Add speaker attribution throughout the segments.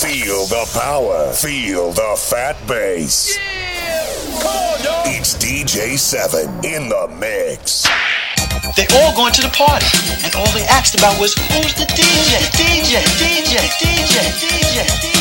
Speaker 1: Feel the power. Feel the fat bass. Yeah! It's DJ Se7en in the mix.
Speaker 2: They all going to the party, and all they asked about was who's the DJ, DJ, DJ, DJ, DJ. DJ.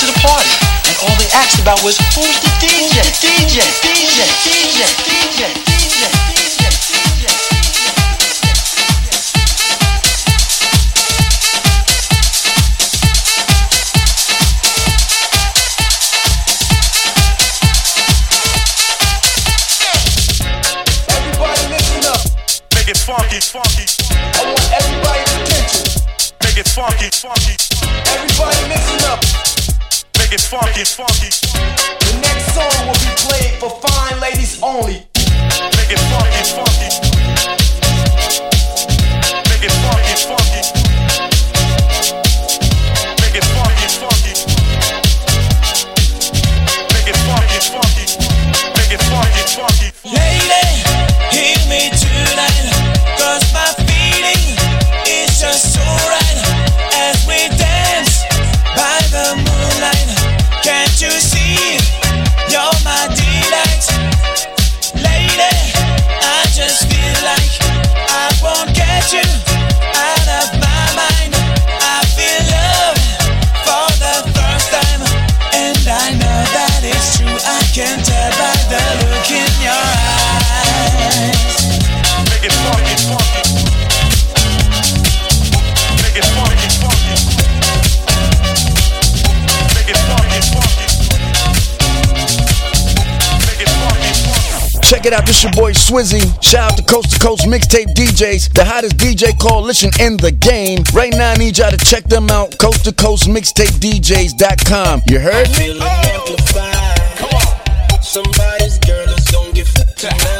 Speaker 3: to the
Speaker 4: party.
Speaker 2: And all they asked about was, who's the DJ?
Speaker 4: The
Speaker 5: DJ, DJ,
Speaker 6: DJ,
Speaker 7: DJ.
Speaker 8: funky, funky. it
Speaker 9: out,
Speaker 10: this your boy Swizzy. Shout out to Coast to Coast Mixtape DJs, the hottest DJ coalition in the game. Right now, I need y'all to check them out. Coast to Coast Mixtape DJs.com. You heard?
Speaker 11: I feel oh. Somebody's girl is gonna
Speaker 3: get
Speaker 5: tonight.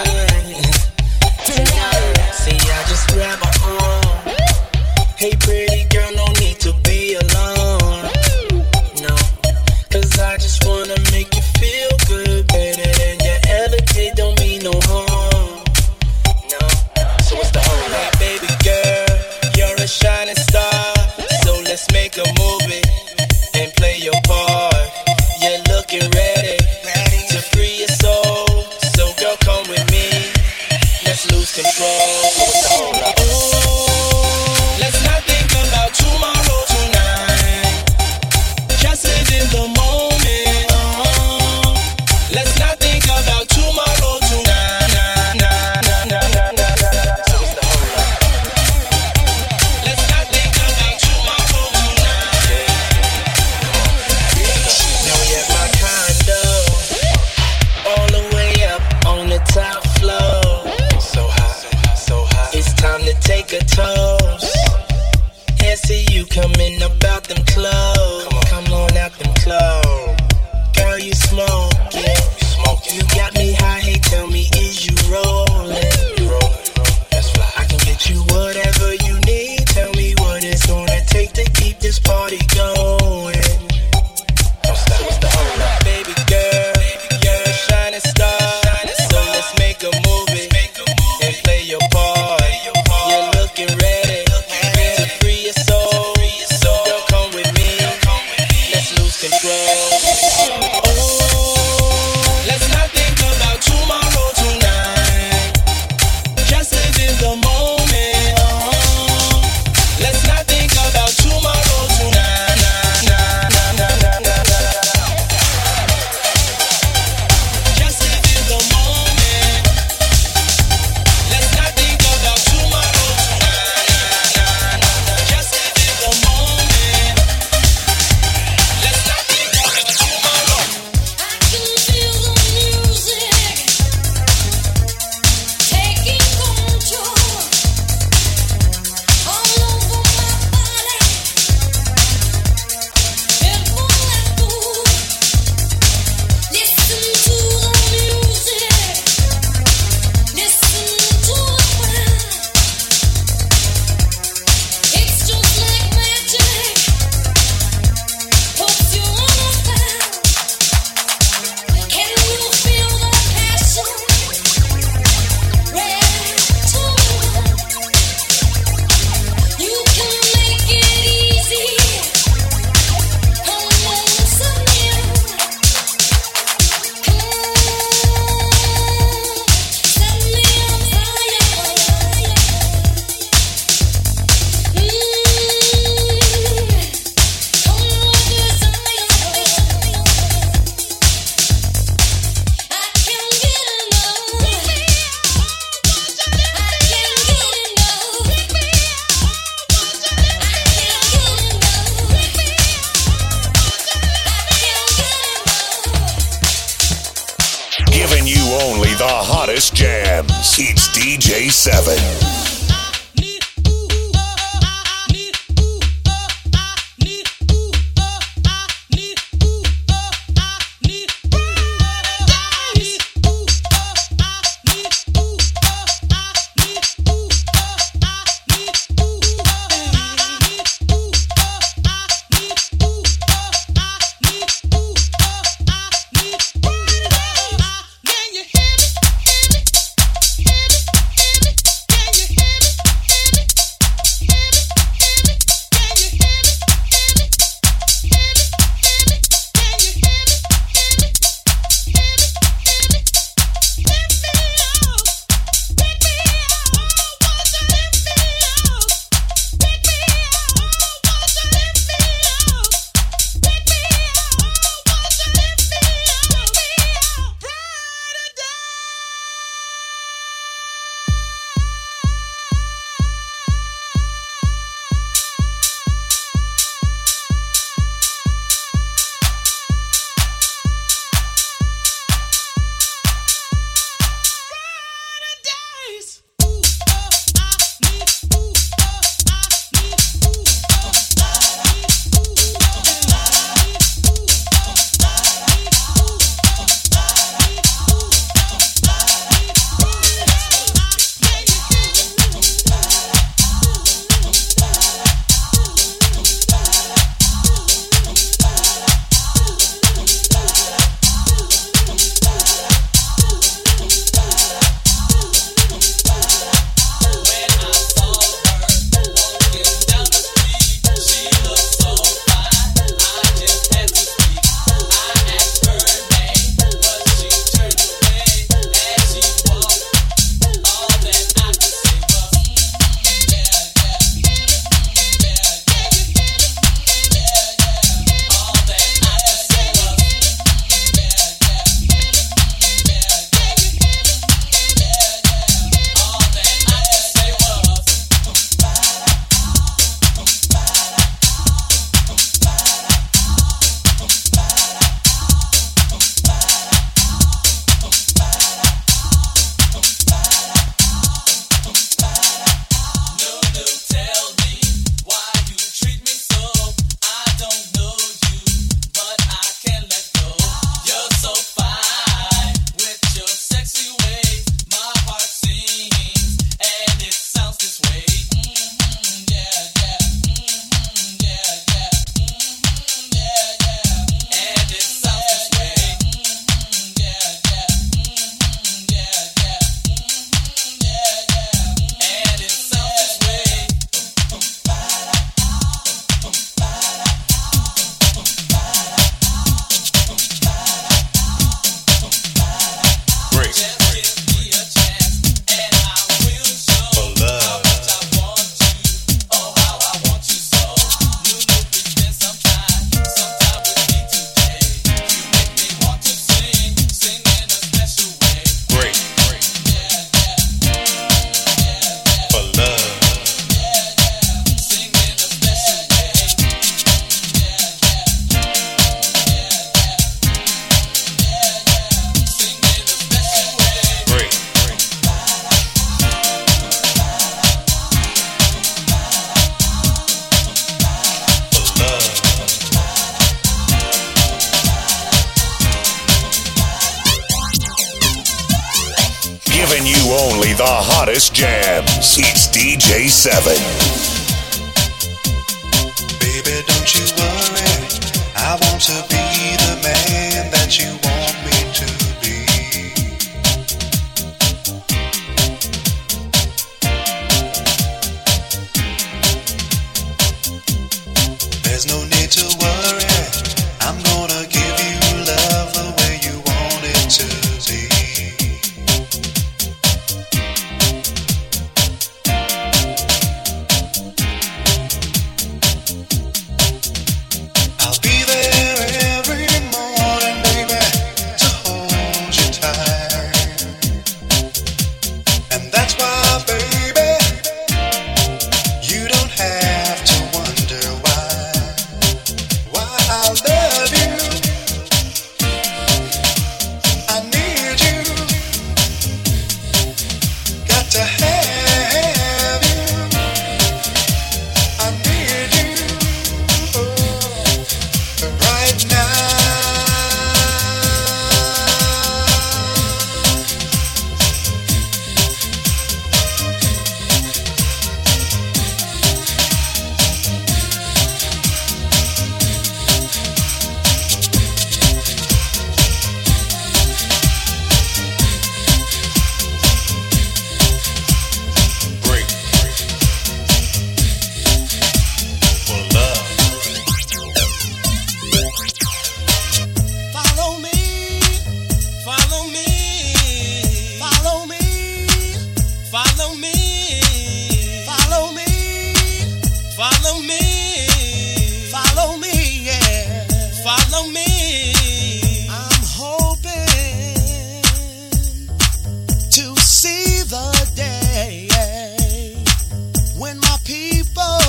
Speaker 5: people.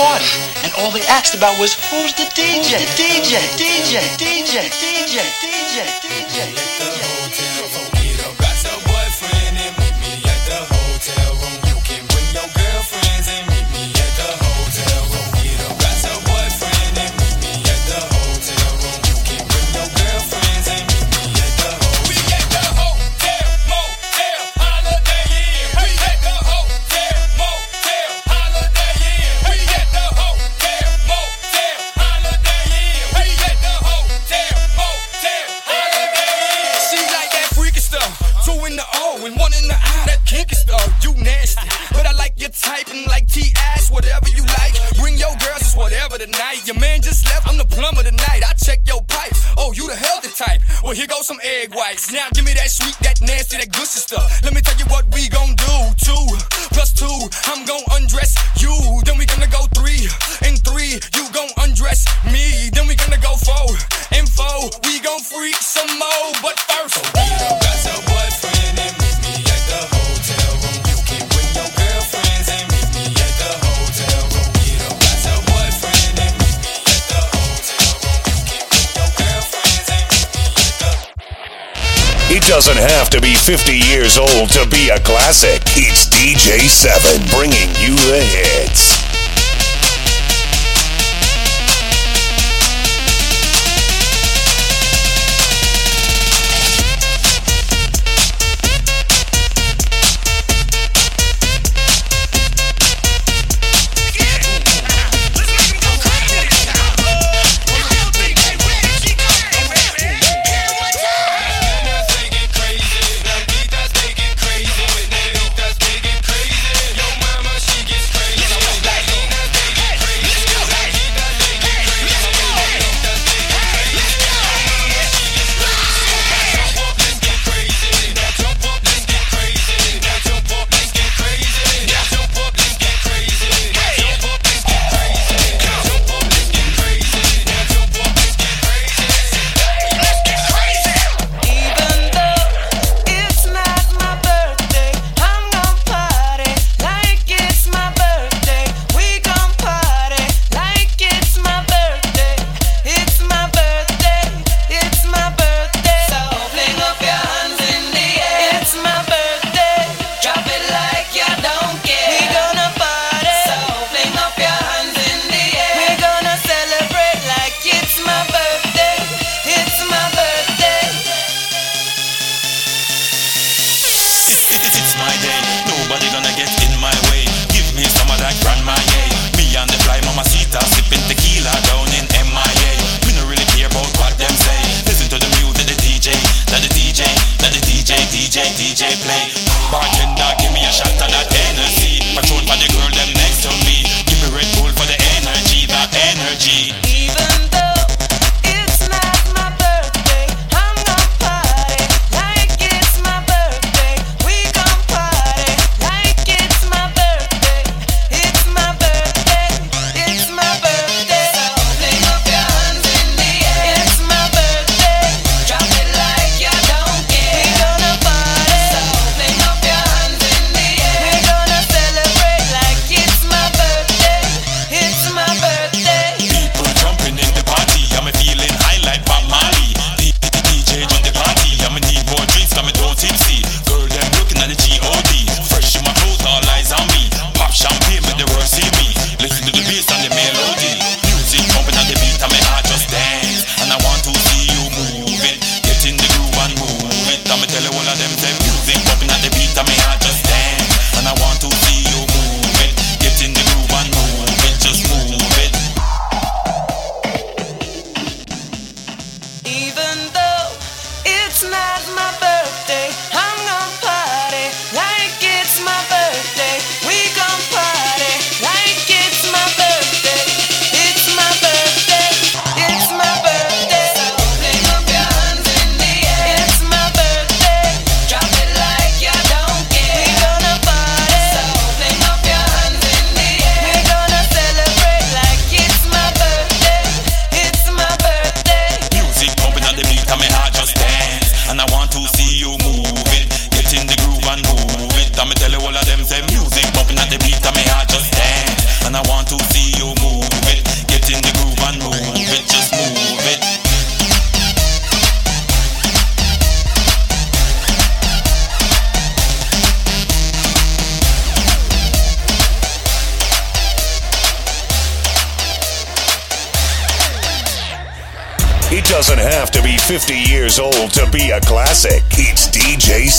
Speaker 5: party, and all they asked about was who's the DJ? Who's the DJ? DJ? DJ? DJ? DJ? DJ?
Speaker 1: DJ? doesn't have to be 50 years old to be a classic. It's DJ Se7en bringing you the hits.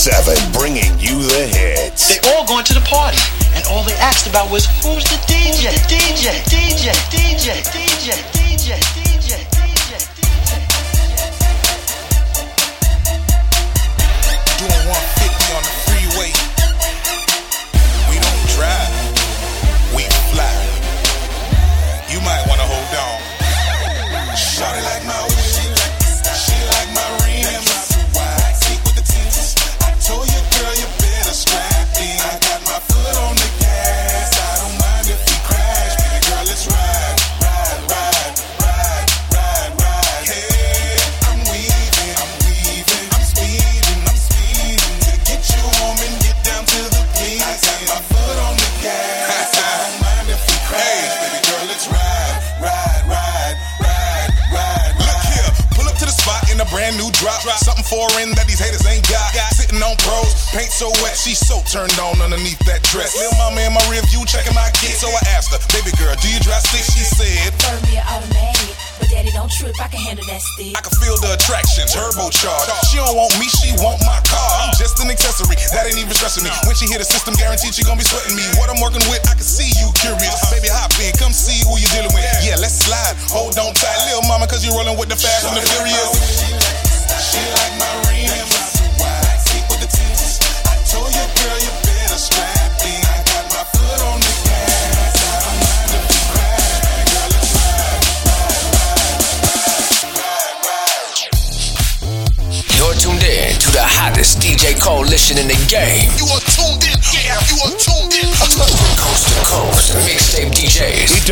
Speaker 12: seven. stressing me. When she hit the system, guaranteed she gonna be sweating me. What I'm working with,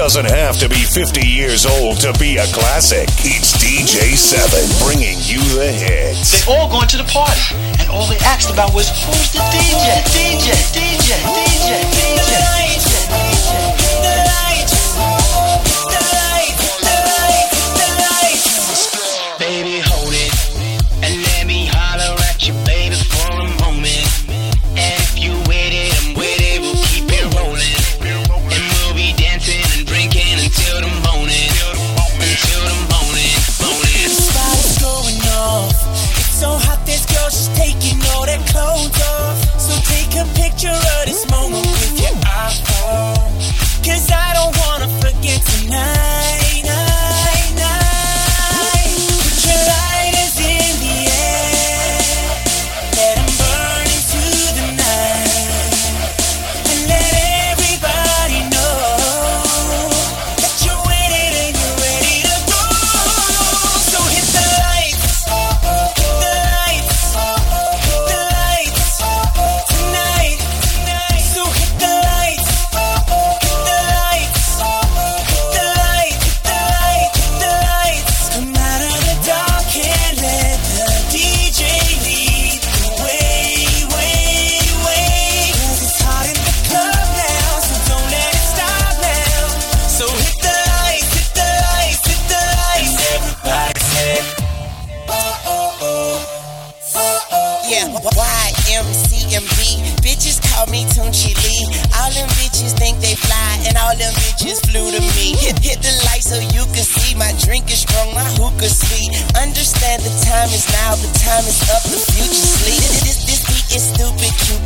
Speaker 1: doesn't have to be 50 years old to be a classic. It's DJ Se7en bringing you the hits.
Speaker 5: They all going to the party, and all they asked about was who's the DJ? DJ, DJ, DJ, DJ.
Speaker 8: DJ.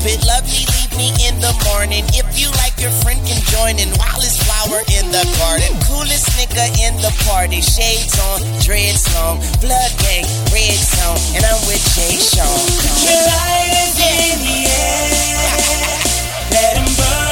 Speaker 13: stupid. Love me, leave me in the morning. If you like, your friend can join in. Wildest flower in the garden. Coolest nigga in the party. Shades on, dreads long. Blood gang, red zone. And I'm with Jay Sean.
Speaker 8: Your light is in the air. Let him burn.